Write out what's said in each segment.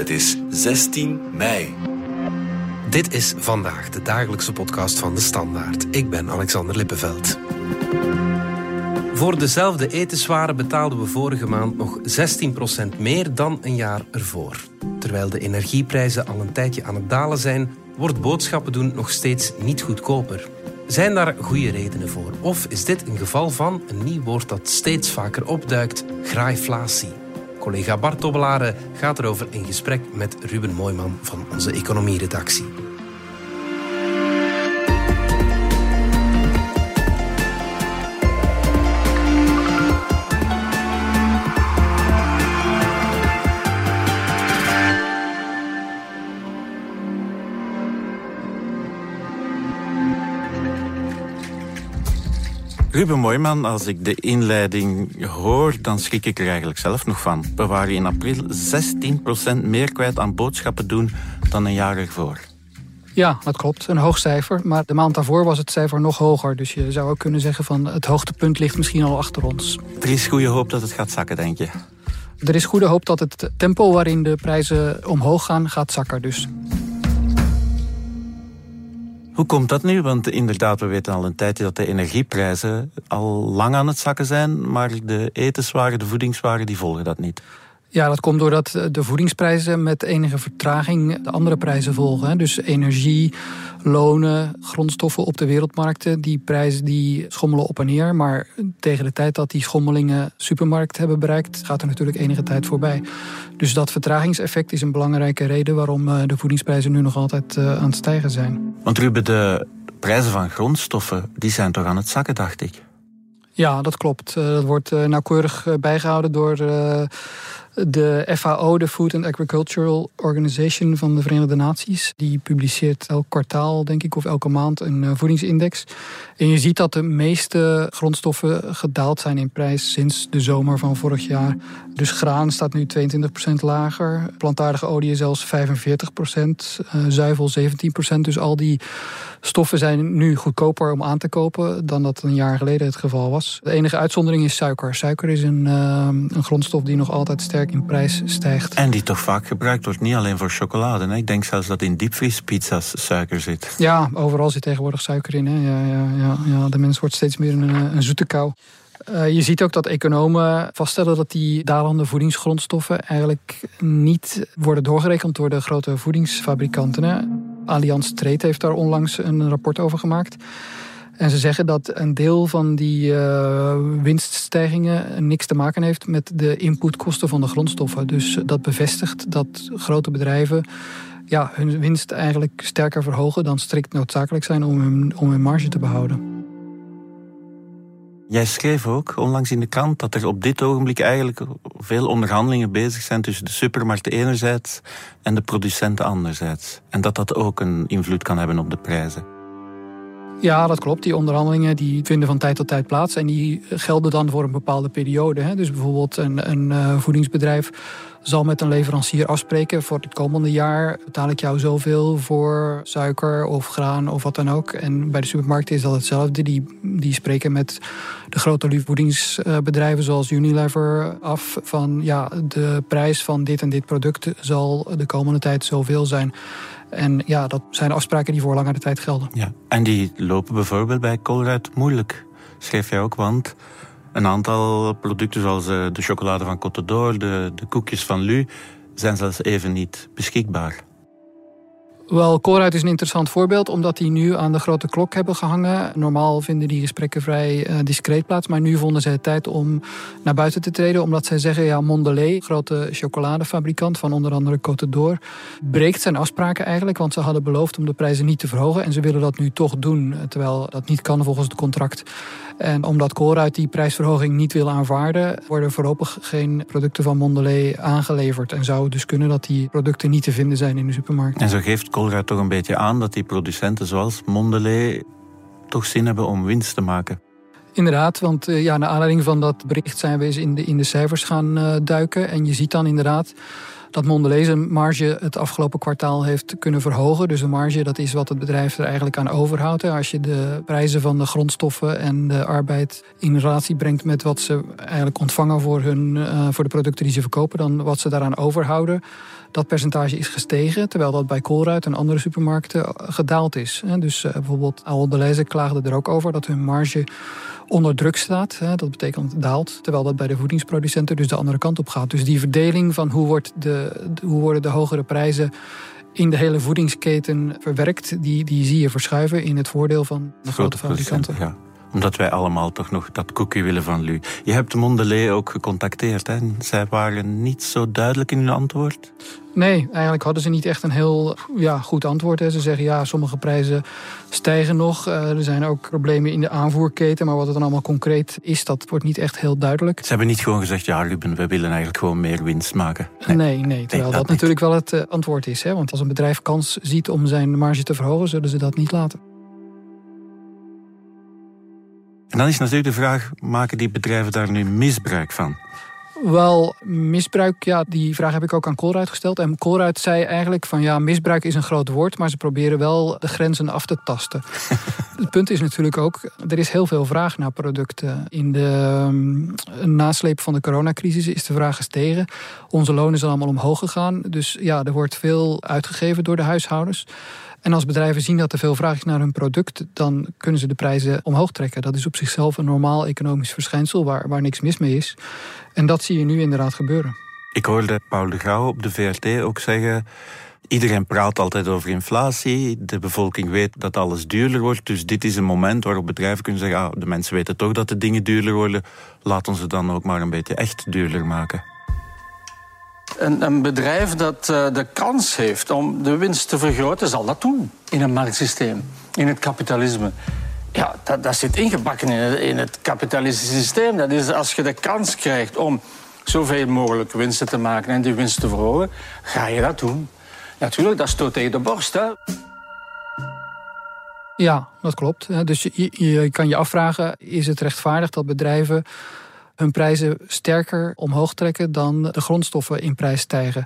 Het is 16 mei. Dit is vandaag de dagelijkse podcast van de Standaard. Ik ben Alexander Lippenveld. Voor dezelfde etenswaren betaalden we vorige maand nog 16% meer dan een jaar ervoor. Terwijl de energieprijzen al een tijdje aan het dalen zijn, wordt boodschappen doen nog steeds niet goedkoper. Zijn daar goede redenen voor? Of is dit een geval van een nieuw woord dat steeds vaker opduikt: graaiflatie? Collega Bart gaat erover in gesprek met Ruben Mooiman van onze economieredactie. Ruben Mooiman, als ik de inleiding hoor, dan schrik ik er eigenlijk zelf nog van. We waren in april 16% meer kwijt aan boodschappen doen dan een jaar ervoor. Ja, dat klopt. Een hoog cijfer. Maar de maand daarvoor was het cijfer nog hoger. Dus je zou ook kunnen zeggen van het hoogtepunt ligt misschien al achter ons. Er is goede hoop dat het gaat zakken, denk je? Er is goede hoop dat het tempo waarin de prijzen omhoog gaan, gaat zakken. Dus hoe komt dat nu? Want inderdaad, we weten al een tijdje dat de energieprijzen al lang aan het zakken zijn, maar de etenswaren, de voedingswaren, die volgen dat niet. Ja, dat komt doordat de voedingsprijzen met enige vertraging de andere prijzen volgen. Dus energie, lonen, grondstoffen op de wereldmarkten, die prijzen die schommelen op en neer. Maar tegen de tijd dat die schommelingen supermarkt hebben bereikt, gaat er natuurlijk enige tijd voorbij. Dus dat vertragingseffect is een belangrijke reden waarom eh, de voedingsprijzen nu nog altijd eh, aan het stijgen zijn. Want Ruben, de prijzen van grondstoffen, die zijn toch aan het zakken, dacht ik? Ja, dat klopt. Eh, dat wordt nauwkeurig bijgehouden door de FAO, de Food and Agricultural Organization van de Verenigde Naties, die publiceert elk kwartaal, denk ik, of elke maand een eh, voedingsindex. En je ziet dat de meeste grondstoffen gedaald zijn in prijs sinds de zomer van vorig jaar. Dus graan staat nu 22% lager, plantaardige olie zelfs 45%, uh, zuivel 17%. Dus al die stoffen zijn nu goedkoper om aan te kopen dan dat een jaar geleden het geval was. De enige uitzondering is suiker. Suiker is een, uh, een grondstof die nog altijd sterk in prijs stijgt. En die toch vaak gebruikt wordt, niet alleen voor chocolade. Hè? Ik denk zelfs dat in diepvriespizza's suiker zit. Ja, overal zit tegenwoordig suiker in. Hè? Ja, ja, ja, ja. De mens wordt steeds meer een, een zoete kou. Uh, je ziet ook dat economen vaststellen dat die dalende voedingsgrondstoffen eigenlijk niet worden doorgerekend door de grote voedingsfabrikanten. Hè. Allianz Trade heeft daar onlangs een rapport over gemaakt. En ze zeggen dat een deel van die uh, winststijgingen niks te maken heeft met de inputkosten van de grondstoffen. Dus dat bevestigt dat grote bedrijven ja, hun winst eigenlijk sterker verhogen dan strikt noodzakelijk zijn om hun, om hun marge te behouden. Jij schreef ook onlangs in de krant dat er op dit ogenblik eigenlijk veel onderhandelingen bezig zijn tussen de supermarkten enerzijds en de producenten anderzijds. En dat dat ook een invloed kan hebben op de prijzen. Ja, dat klopt. Die onderhandelingen die vinden van tijd tot tijd plaats. En die gelden dan voor een bepaalde periode. Hè. Dus bijvoorbeeld een, een uh, voedingsbedrijf zal met een leverancier afspreken... voor het komende jaar betaal ik jou zoveel voor suiker of graan of wat dan ook. En bij de supermarkten is dat hetzelfde. Die, die spreken met de grote voedingsbedrijven zoals Unilever af... van ja, de prijs van dit en dit product zal de komende tijd zoveel zijn... En ja, dat zijn afspraken die voor langere tijd gelden. Ja, en die lopen bijvoorbeeld bij Colruyt moeilijk, schreef jij ook, want een aantal producten zoals eh, de chocolade van Côte d'Or, de, de koekjes van Lu, zijn zelfs even niet beschikbaar. Wel, Colruyt is een interessant voorbeeld, omdat die nu aan de grote klok hebben gehangen. Normaal vinden die gesprekken vrij uh, discreet plaats, maar nu vonden zij tijd om naar buiten te treden, omdat zij zeggen, ja, Mondelez, grote chocoladefabrikant van onder andere Côte d'Or, breekt zijn afspraken eigenlijk, want ze hadden beloofd om de prijzen niet te verhogen en ze willen dat nu toch doen, terwijl dat niet kan volgens het contract. En omdat Colruyt die prijsverhoging niet wil aanvaarden, worden voorlopig geen producten van Mondelez aangeleverd. En zou het dus kunnen dat die producten niet te vinden zijn in de supermarkt. En zo geeft Colruyt toch een beetje aan dat die producenten zoals Mondelez toch zin hebben om winst te maken. Inderdaad, want eh, ja, naar aanleiding van dat bericht zijn we eens in de, in de cijfers gaan uh, duiken. En je ziet dan inderdaad dat Mondelez marge het afgelopen kwartaal heeft kunnen verhogen. Dus de marge, dat is wat het bedrijf er eigenlijk aan overhoudt. Als je de prijzen van de grondstoffen en de arbeid in relatie brengt met wat ze eigenlijk ontvangen voor, hun, uh, voor de producten die ze verkopen, dan wat ze daaraan overhouden. Dat percentage is gestegen, terwijl dat bij Colruyt en andere supermarkten gedaald is. Dus uh, bijvoorbeeld Deleuze klaagde er ook over dat hun marge onder druk staat. Dat betekent daalt, terwijl dat bij de voedingsproducenten dus de andere kant op gaat. Dus die verdeling van hoe, wordt de, hoe worden de hogere prijzen in de hele voedingsketen verwerkt, die, die zie je verschuiven in het voordeel van de grote, fabrikanten. Ja omdat wij allemaal toch nog dat koekje willen van Lu. Je hebt Mondelez ook gecontacteerd. Hè? Zij waren niet zo duidelijk in hun antwoord. Nee, eigenlijk hadden ze niet echt een heel ja, goed antwoord. Hè. Ze zeggen ja, sommige prijzen stijgen nog. Uh, er zijn ook problemen in de aanvoerketen. Maar wat het dan allemaal concreet is, dat wordt niet echt heel duidelijk. Ze hebben niet gewoon gezegd, ja Ruben, we willen eigenlijk gewoon meer winst maken. Nee, nee, nee terwijl dat, dat natuurlijk wel het uh, antwoord is. Hè. Want als een bedrijf kans ziet om zijn marge te verhogen, zullen ze dat niet laten. En dan is natuurlijk de vraag, maken die bedrijven daar nu misbruik van? Wel, misbruik, ja, die vraag heb ik ook aan Colruyt gesteld. En Colruyt zei eigenlijk van ja, misbruik is een groot woord, maar ze proberen wel de grenzen af te tasten. Het punt is natuurlijk ook, er is heel veel vraag naar producten. In de um, nasleep van de coronacrisis is de vraag gestegen. Onze lonen zijn allemaal omhoog gegaan. Dus ja, er wordt veel uitgegeven door de huishoudens. En als bedrijven zien dat er veel vraag is naar hun product, dan kunnen ze de prijzen omhoog trekken. Dat is op zichzelf een normaal economisch verschijnsel waar, waar niks mis mee is. En dat zie je nu inderdaad gebeuren. Ik hoorde Paul de Grauw op de VRT ook zeggen. Iedereen praat altijd over inflatie. De bevolking weet dat alles duurder wordt. Dus dit is een moment waarop bedrijven kunnen zeggen: ah, de mensen weten toch dat de dingen duurder worden. Laat ons het dan ook maar een beetje echt duurder maken. Een, een bedrijf dat uh, de kans heeft om de winst te vergroten, zal dat doen in een marktsysteem, in het kapitalisme. Ja, dat, dat zit ingebakken in het, in het kapitalistische systeem. Dat is als je de kans krijgt om zoveel mogelijk winsten te maken en die winst te verhogen, ga je dat doen. Natuurlijk, dat stoot tegen de borst. Hè. Ja, dat klopt. Dus je kan je afvragen: is het rechtvaardig dat bedrijven hun prijzen sterker omhoog trekken dan de grondstoffen in prijs stijgen.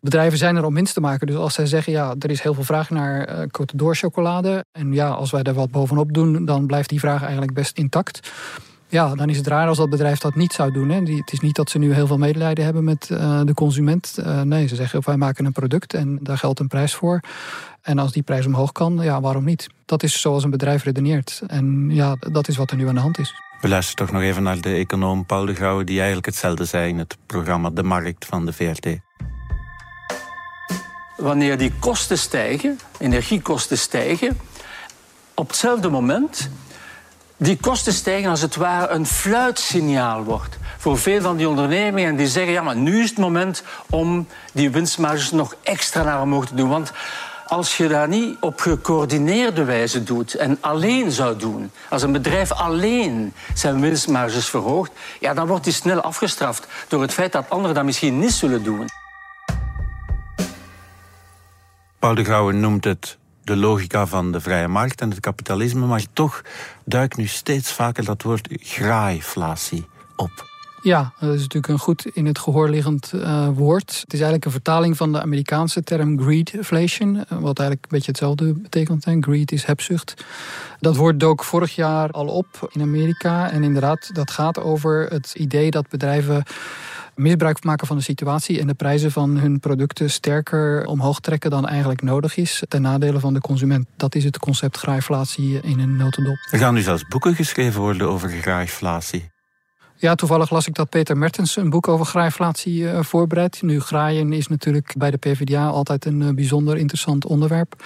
Bedrijven zijn er om winst te maken. Dus als zij zeggen, ja, er is heel veel vraag naar uh, Côte d'Or chocolade. En ja, als wij er wat bovenop doen, dan blijft die vraag eigenlijk best intact. Ja, dan is het raar als dat bedrijf dat niet zou doen. Hè. Het is niet dat ze nu heel veel medelijden hebben met uh, de consument. Uh, nee, ze zeggen, wij maken een product en daar geldt een prijs voor. En als die prijs omhoog kan, ja, waarom niet? Dat is zoals een bedrijf redeneert. En ja, dat is wat er nu aan de hand is. We luisteren toch nog even naar de econoom Paul de Gouwe, die eigenlijk hetzelfde zei in het programma De Markt van de VRT. Wanneer die kosten stijgen, energiekosten stijgen, op hetzelfde moment die kosten stijgen als het ware een fluitsignaal wordt voor veel van die ondernemingen. die zeggen, ja, maar nu is het moment om die winstmarges nog extra naar omhoog te doen. Want als je dat niet op gecoördineerde wijze doet en alleen zou doen, als een bedrijf alleen zijn winstmarges verhoogt, ja, dan wordt die snel afgestraft door het feit dat anderen dat misschien niet zullen doen. Paul de Grauwe noemt het de logica van de vrije markt en het kapitalisme, maar toch duikt nu steeds vaker dat woord graaiflatie op. Ja, dat is natuurlijk een goed in het gehoor liggend uh, woord. Het is eigenlijk een vertaling van de Amerikaanse term greedflation, eh, wat eigenlijk een beetje hetzelfde betekent. Greed is hebzucht. Dat woord dook vorig jaar al op in Amerika. En inderdaad, dat gaat over het idee dat bedrijven misbruik maken van de situatie en de prijzen van hun producten sterker omhoog trekken dan eigenlijk nodig is, ten nadele van de consument. Dat is het concept graaiflatie in een notendop. Er gaan nu zelfs boeken geschreven worden over graaiflatie. Ja, toevallig las ik dat Peter Mertens een boek over graaiflatie uh, voorbereidt. Nu, graaien is natuurlijk bij de PvdA altijd een uh, bijzonder interessant onderwerp.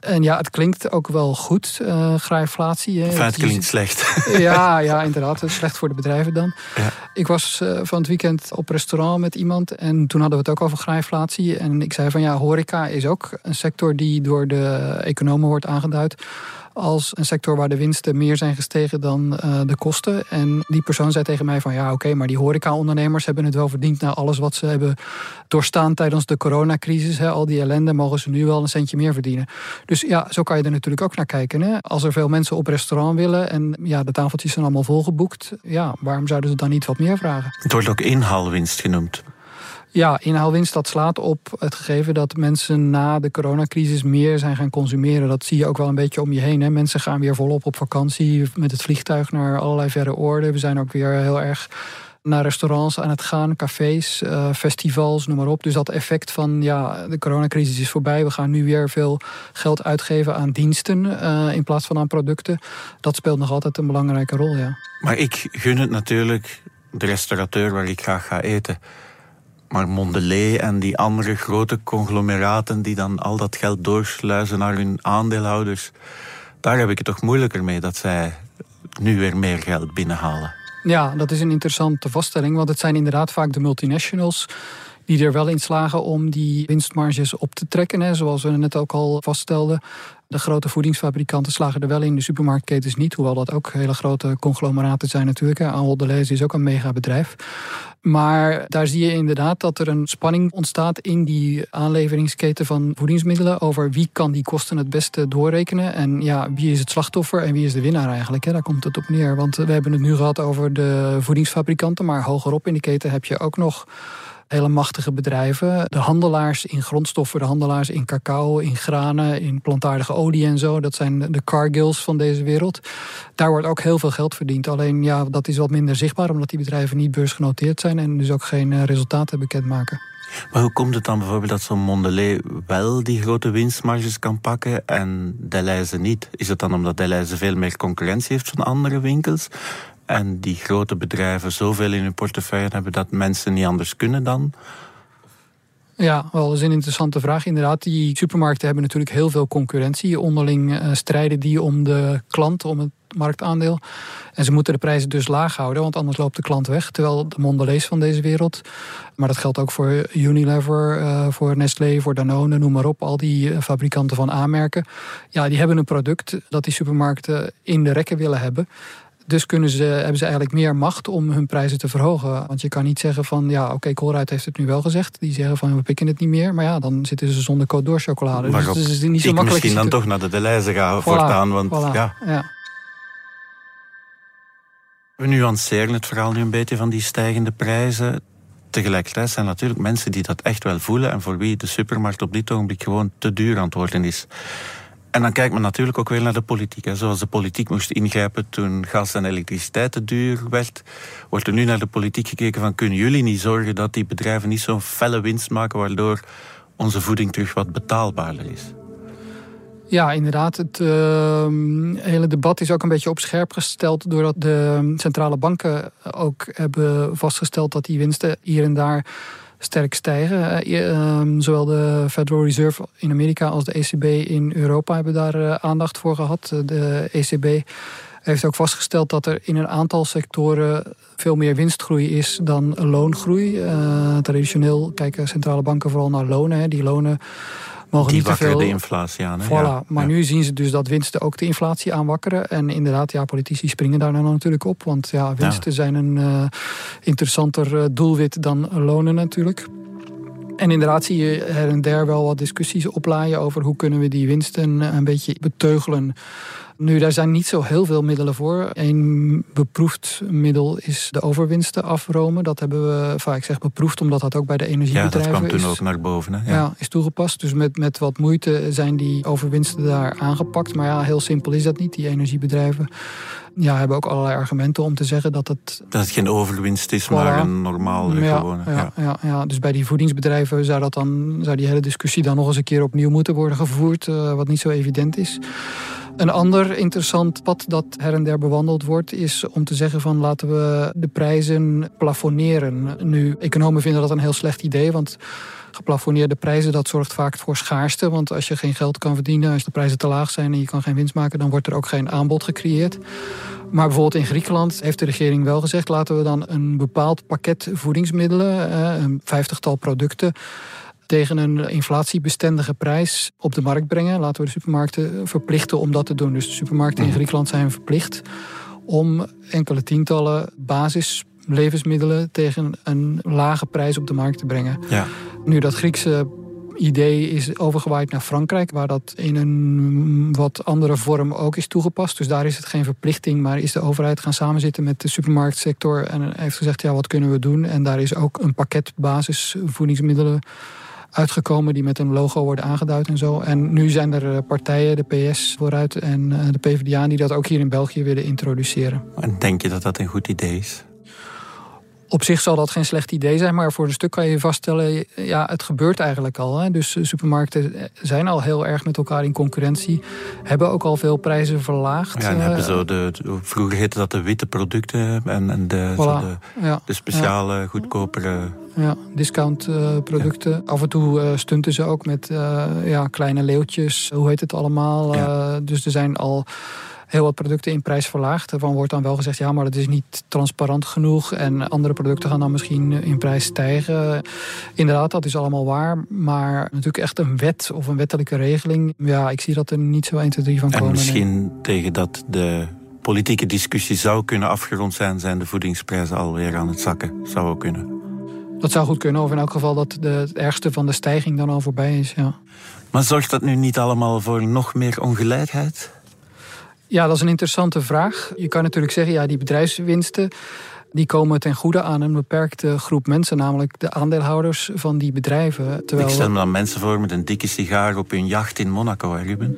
En ja, het klinkt ook wel goed, uh, graaiflatie. Enfin, het klinkt slecht. Ja, ja, inderdaad. Slecht voor de bedrijven dan. Ja. Ik was van het weekend op restaurant met iemand en toen hadden we het ook over graaiflatie. En ik zei van ja, horeca is ook een sector die door de economen wordt aangeduid als een sector waar de winsten meer zijn gestegen dan uh, de kosten. En die persoon zei tegen mij van ja oké, maar die horeca-ondernemers hebben het wel verdiend na alles wat ze hebben doorstaan tijdens de coronacrisis. Hè, al die ellende mogen ze nu wel een centje meer verdienen. Dus ja, zo kan je er natuurlijk ook naar kijken. Hè. Als er veel mensen op restaurant willen en ja, de tafeltjes zijn allemaal volgeboekt, ja, waarom zouden ze dan niet wat meer vragen? Het wordt ook inhaalwinst genoemd. Ja, inhaalwinst dat slaat op het gegeven dat mensen na de coronacrisis meer zijn gaan consumeren. Dat zie je ook wel een beetje om je heen. Hè. Mensen gaan weer volop op vakantie met het vliegtuig naar allerlei verre oorden. We zijn ook weer heel erg naar restaurants aan het gaan, cafés, uh, festivals, noem maar op. Dus dat effect van ja, de coronacrisis is voorbij. We gaan nu weer veel geld uitgeven aan diensten uh, in plaats van aan producten. Dat speelt nog altijd een belangrijke rol, ja. Maar ik gun het natuurlijk de restaurateur waar ik graag ga eten. Maar Mondelez en die andere grote conglomeraten die dan al dat geld doorsluizen naar hun aandeelhouders, daar heb ik het toch moeilijker mee dat zij nu weer meer geld binnenhalen. Ja, dat is een interessante vaststelling, want het zijn inderdaad vaak de multinationals die er wel in slagen om die winstmarges op te trekken. Hè, zoals we net ook al vaststelden. De grote voedingsfabrikanten slagen er wel in, de supermarktketens niet. Hoewel dat ook hele grote conglomeraten zijn natuurlijk. Ahold Delhaize is ook een megabedrijf. Maar daar zie je inderdaad dat er een spanning ontstaat in die aanleveringsketen van voedingsmiddelen over wie kan die kosten het beste doorrekenen en ja, wie is het slachtoffer en wie is de winnaar eigenlijk. Daar komt het op neer. Want we hebben het nu gehad over de voedingsfabrikanten, maar hogerop in de keten heb je ook nog hele machtige bedrijven. De handelaars in grondstoffen, de handelaars in cacao, in granen, in plantaardige olie en zo. Dat zijn de Cargills van deze wereld. Daar wordt ook heel veel geld verdiend. Alleen ja, dat is wat minder zichtbaar omdat die bedrijven niet beursgenoteerd zijn en dus ook geen eh, resultaten bekendmaken. Maar hoe komt het dan bijvoorbeeld dat zo'n Mondelez wel die grote winstmarges kan pakken en Deleuze niet? Is het dan omdat Deleuze veel meer concurrentie heeft van andere winkels? En die grote bedrijven zoveel in hun portefeuille hebben dat mensen niet anders kunnen dan? Ja, wel, dat is een interessante vraag. Inderdaad, die supermarkten hebben natuurlijk heel veel concurrentie. Onderling uh, strijden die om de klant, om het marktaandeel. En ze moeten de prijzen dus laag houden, want anders loopt de klant weg. Terwijl de Mondelez van deze wereld, maar dat geldt ook voor Unilever, uh, voor Nestlé, voor Danone, noem maar op. Al die uh, fabrikanten van aanmerken. Ja, die hebben een product dat die supermarkten in de rekken willen hebben. Dus kunnen ze, hebben ze eigenlijk meer macht om hun prijzen te verhogen. Want je kan niet zeggen van, ja, oké, okay, Colruyt heeft het nu wel gezegd. Die zeggen van, we pikken het niet meer. Maar ja, dan zitten ze zonder code door chocolade. dus het is niet zo makkelijk. misschien dan toch naar de Deleuze gaan voilà, voortaan. Want voilà, ja. ja. We nuanceren het verhaal nu een beetje van die stijgende prijzen. Tegelijkertijd zijn natuurlijk mensen die dat echt wel voelen en voor wie de supermarkt op dit ogenblik gewoon te duur aan het worden is. En dan kijkt men natuurlijk ook weer naar de politiek. Zoals de politiek moest ingrijpen toen gas en elektriciteit te duur werd, wordt er nu naar de politiek gekeken van kunnen jullie niet zorgen dat die bedrijven niet zo'n felle winst maken waardoor onze voeding terug wat betaalbaarder is. Ja, inderdaad. Het uh, hele debat is ook een beetje op scherp gesteld doordat de centrale banken ook hebben vastgesteld dat die winsten hier en daar sterk stijgen. Eh, ehm, zowel de Federal Reserve in Amerika als de ECB in Europa hebben daar eh, aandacht voor gehad. De ECB heeft ook vastgesteld dat er in een aantal sectoren veel meer winstgroei is dan loongroei. Traditioneel kijken centrale banken vooral naar lonen. Die lonen mogen die niet te veel... de inflatie aan. Hè? Voilà. Ja. Maar nu zien ze dus dat winsten ook de inflatie aanwakkeren. En inderdaad, ja, politici springen daar nou natuurlijk op. Want ja, winsten zijn een uh, interessanter eh, doelwit dan lonen natuurlijk. En inderdaad zie je her en der wel wat discussies oplaaien over hoe kunnen we die winsten een beetje beteugelen. Nu, daar zijn niet zo heel veel middelen voor. Eén beproefd middel is de overwinsten afromen. Dat hebben we vaak zeg beproefd, omdat dat ook bij de energiebedrijven is. Ja, dat kwam toen ook naar boven. Hè? Ja. ja. is toegepast. Dus met, met wat moeite zijn die overwinsten daar aangepakt. Maar ja, heel simpel is dat niet. Die energiebedrijven ja, hebben ook allerlei argumenten om te zeggen dat het... Dat het geen overwinst is, maar een normaal ja, gewone. Ja, ja. Ja, ja, dus bij die voedingsbedrijven zou, dat dan, zou die hele discussie dan nog eens een keer opnieuw moeten worden gevoerd. Uh, wat niet zo evident is. Een ander interessant pad dat her en der bewandeld wordt, is om te zeggen van laten we de prijzen plafonneren. Nu, economen vinden dat een heel slecht idee, want geplafonneerde prijzen, dat zorgt vaak voor schaarste. Want als je geen geld kan verdienen, als de prijzen te laag zijn en je kan geen winst maken, dan wordt er ook geen aanbod gecreëerd. Maar bijvoorbeeld in Griekenland heeft de regering wel gezegd: laten we dan een bepaald pakket voedingsmiddelen, eh, een vijftigtal producten, tegen een inflatiebestendige prijs op de markt brengen. Laten we de supermarkten verplichten om dat te doen. Dus de supermarkten in mhm. Griekenland zijn verplicht om enkele tientallen basislevensmiddelen tegen een lage prijs op de markt te brengen. Ja. Nu dat Griekse idee is overgewaaid naar Frankrijk, waar dat in een wat andere vorm ook is toegepast. Dus daar is het geen verplichting, maar is de overheid gaan samenzitten met de supermarktsector en heeft gezegd: ja, wat kunnen we doen? En daar is ook een pakket basisvoedingsmiddelen uitgekomen die met een logo worden aangeduid en zo. En nu zijn er eh, partijen, de PS vooruit en eh, de PvdA, die dat ook hier in België willen introduceren. En denk je dat dat een goed idee is? Op zich zal dat geen slecht idee zijn, maar voor een stuk kan je vaststellen, ja, het gebeurt eigenlijk al. Hè. Dus supermarkten zijn al heel erg met elkaar in concurrentie, hebben ook al veel prijzen verlaagd. Ja, en hebben zo de, vroeger heette dat de witte producten en, en de, zo de, ja, de, speciale, goedkopere ja, discountproducten. Uh, Af en toe uh, stunten ze ook met uh, ja, kleine leeuwtjes. Hoe heet het allemaal? Ja. dus er zijn al heel wat producten in prijs verlaagd. Ervan wordt dan wel gezegd, ja, maar dat is niet transparant genoeg. En andere producten gaan dan misschien in prijs stijgen. Inderdaad, dat is allemaal waar. Maar natuurlijk echt een wet of een wettelijke regeling. Ja, ik zie dat er niet zo 1, 2, 3 van komen. En misschien tegen dat de politieke discussie zou kunnen afgerond zijn... zijn de voedingsprijzen alweer aan het zakken. Zou ook kunnen. Dat zou goed kunnen, of in elk geval dat de, het ergste van de stijging dan al voorbij is, ja. Maar zorgt dat nu niet allemaal voor nog meer ongelijkheid? Ja, dat is een interessante vraag. Je kan natuurlijk zeggen, ja, die bedrijfswinsten die komen ten goede aan een beperkte groep mensen, namelijk de aandeelhouders van die bedrijven. Terwijl... Ik stel me dan mensen voor met een dikke sigaar op hun jacht in Monaco, hè, Ruben?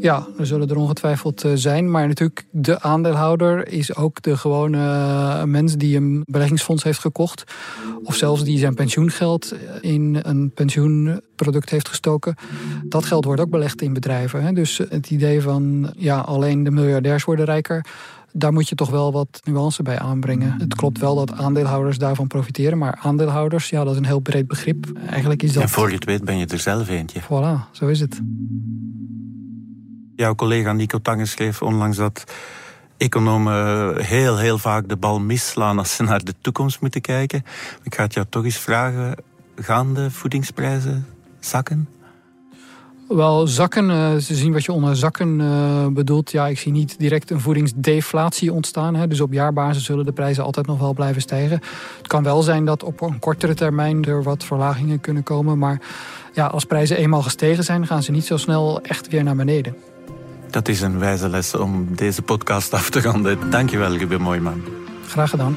Ja, er zullen er ongetwijfeld eh, zijn. Maar natuurlijk, de aandeelhouder is ook de gewone eh, mens die een beleggingsfonds heeft gekocht. Of zelfs die zijn pensioengeld in een pensioenproduct heeft gestoken. Dat geld wordt ook belegd in bedrijven. Dus het idee van ja, alleen de miljardairs worden rijker daar moet je toch wel wat nuance bij aanbrengen. Het klopt wel dat aandeelhouders daarvan profiteren, maar aandeelhouders, ja, dat is een heel breed begrip. Eigenlijk is dat. En voor je het weet ben je er zelf eentje. Voilà, zo is het. Jouw collega Nico Tangen schreef onlangs dat economen heel, heel vaak de bal misslaan als ze naar de toekomst moeten kijken. Ik ga het jou toch eens vragen: gaan de voedingsprijzen zakken? Wel, zakken, uh, ze zien wat je onder zakken uh, bedoelt. Ja, ik zie niet direct een voedingsdeflatie ontstaan. Hè. Dus op jaarbasis zullen de prijzen altijd nog wel blijven stijgen. Het kan wel zijn dat op een kortere termijn er wat verlagingen kunnen komen. Maar ja, als prijzen eenmaal gestegen zijn, gaan ze niet zo snel echt weer naar beneden. Dat is een wijze les om deze podcast af te ronden. Dankjewel, Ruben Mooiman. Graag gedaan.